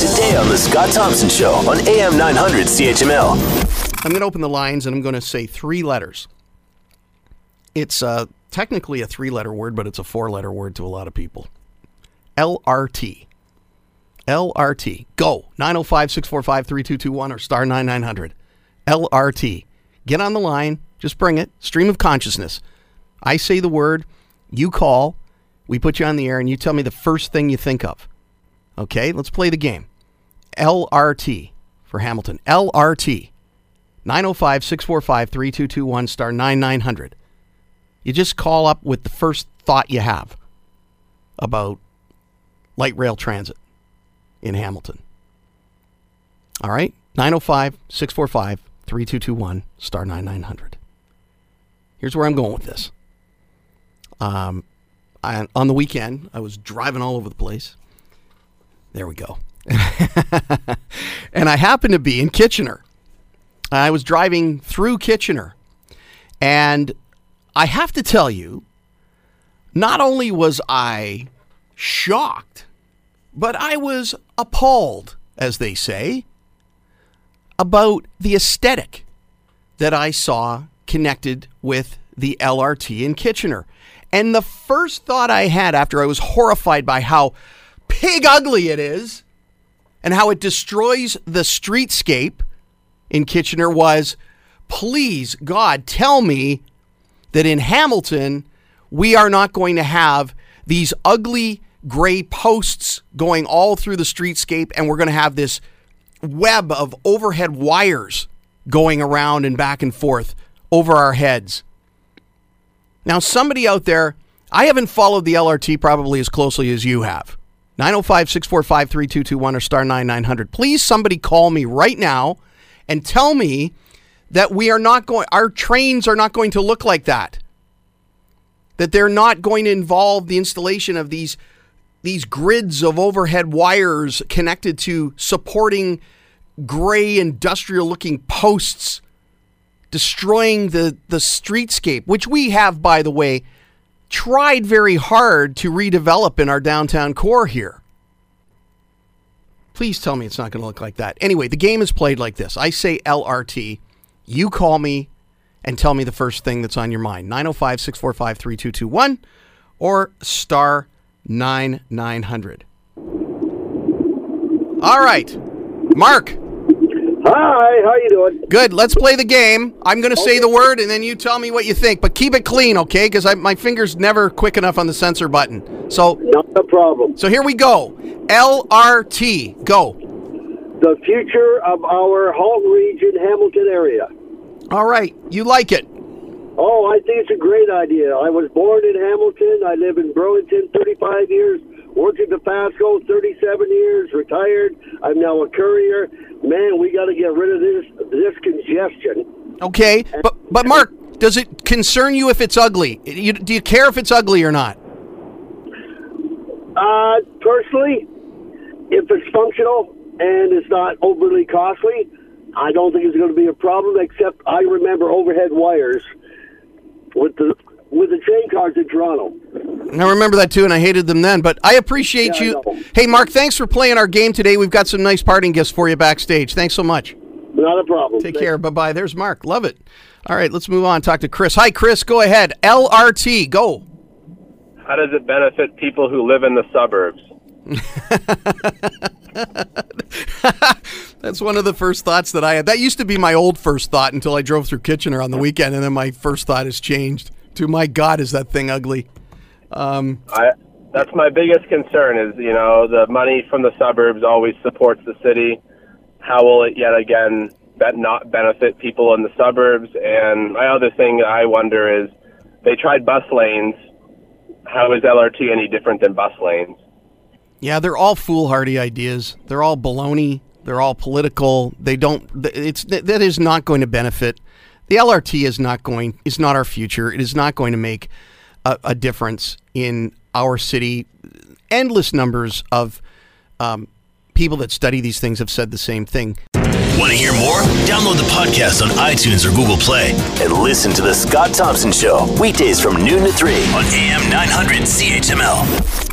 today on The Scott Thompson Show on AM 900 CHML. I'm going to open the lines and I'm going to say three letters. It's uh, technically a three letter word, but it's a four letter word to a lot of people. LRT. LRT. Go. 905 645 3221 or star 9900. LRT. Get on the line. Just bring it. Stream of consciousness. I say the word, you call, we put you on the air, and you tell me the first thing you think of. Okay, let's play the game. LRT for Hamilton. LRT. 905 645 3221 star 9900. You just call up with the first thought you have about light rail transit in Hamilton. All right? 905 645 3221 star 9900. Here's where I'm going with this. Um, I, on the weekend, I was driving all over the place. There we go. and I happened to be in Kitchener. I was driving through Kitchener. And I have to tell you, not only was I shocked, but I was appalled, as they say, about the aesthetic that I saw connected with the LRT in Kitchener. And the first thought I had after I was horrified by how pig ugly it is and how it destroys the streetscape in Kitchener was please, God, tell me that in Hamilton, we are not going to have these ugly gray posts going all through the streetscape, and we're going to have this web of overhead wires going around and back and forth over our heads. Now, somebody out there, I haven't followed the LRT probably as closely as you have. 905 645 3221 or star 9900. Please, somebody call me right now and tell me that we are not going, our trains are not going to look like that. That they're not going to involve the installation of these, these grids of overhead wires connected to supporting gray industrial looking posts destroying the, the streetscape, which we have, by the way, tried very hard to redevelop in our downtown core here. Please tell me it's not going to look like that. Anyway, the game is played like this I say LRT, you call me and tell me the first thing that's on your mind 905 645 3221 or star 9900. All right, Mark. Hi, how you doing? Good. Let's play the game. I'm going to say the word, and then you tell me what you think. But keep it clean, okay? Because my fingers never quick enough on the censor button. So, Not a problem. so here we go. LRT. Go. The future of our Halton region, Hamilton area. All right. You like it? Oh, I think it's a great idea. I was born in Hamilton. I live in Burlington 35 years. Worked at Dofasco 37 years. Retired. I'm now a courier. Man, we got to get rid of this this congestion. Okay. But but Mark, does it concern you if it's ugly? You, do you care if it's ugly or not? Uh, personally, if it's functional and it's not overly costly, I don't think it's going to be a problem. Except I remember overhead wires with the with the train cars in Toronto. I remember that too, and I hated them then. But I appreciate Yeah, you. know. Hey, Mark, thanks for playing our game today. We've got some nice parting gifts for you backstage. Thanks so much. Not a problem. Take care. Bye bye. There's Mark. Love it. All right, let's move on. Talk to Chris. Hi, Chris. Go ahead. LRT. Go. How does it benefit people who live in the suburbs? That's one of the first thoughts that I had. That used to be my old first thought until I drove through Kitchener on the weekend, and then my first thought has changed to, my God, is that thing ugly? Um, I that's my biggest concern is you know the money from the suburbs always supports the city. How will it yet again bet not benefit people in the suburbs? And my other thing I wonder is they tried bus lanes. How is LRT any different than bus lanes? Yeah, they're all foolhardy ideas. They're all baloney. They're all political. They don't. It's that is not going to benefit. The LRT is not going. Is not our future. It is not going to make a, a difference in our city. Endless numbers of um, people that study these things have said the same thing. Want to hear more? Download the podcast on iTunes or Google Play and listen to The Scott Thompson Show weekdays from noon to 3 on AM 900 CHML.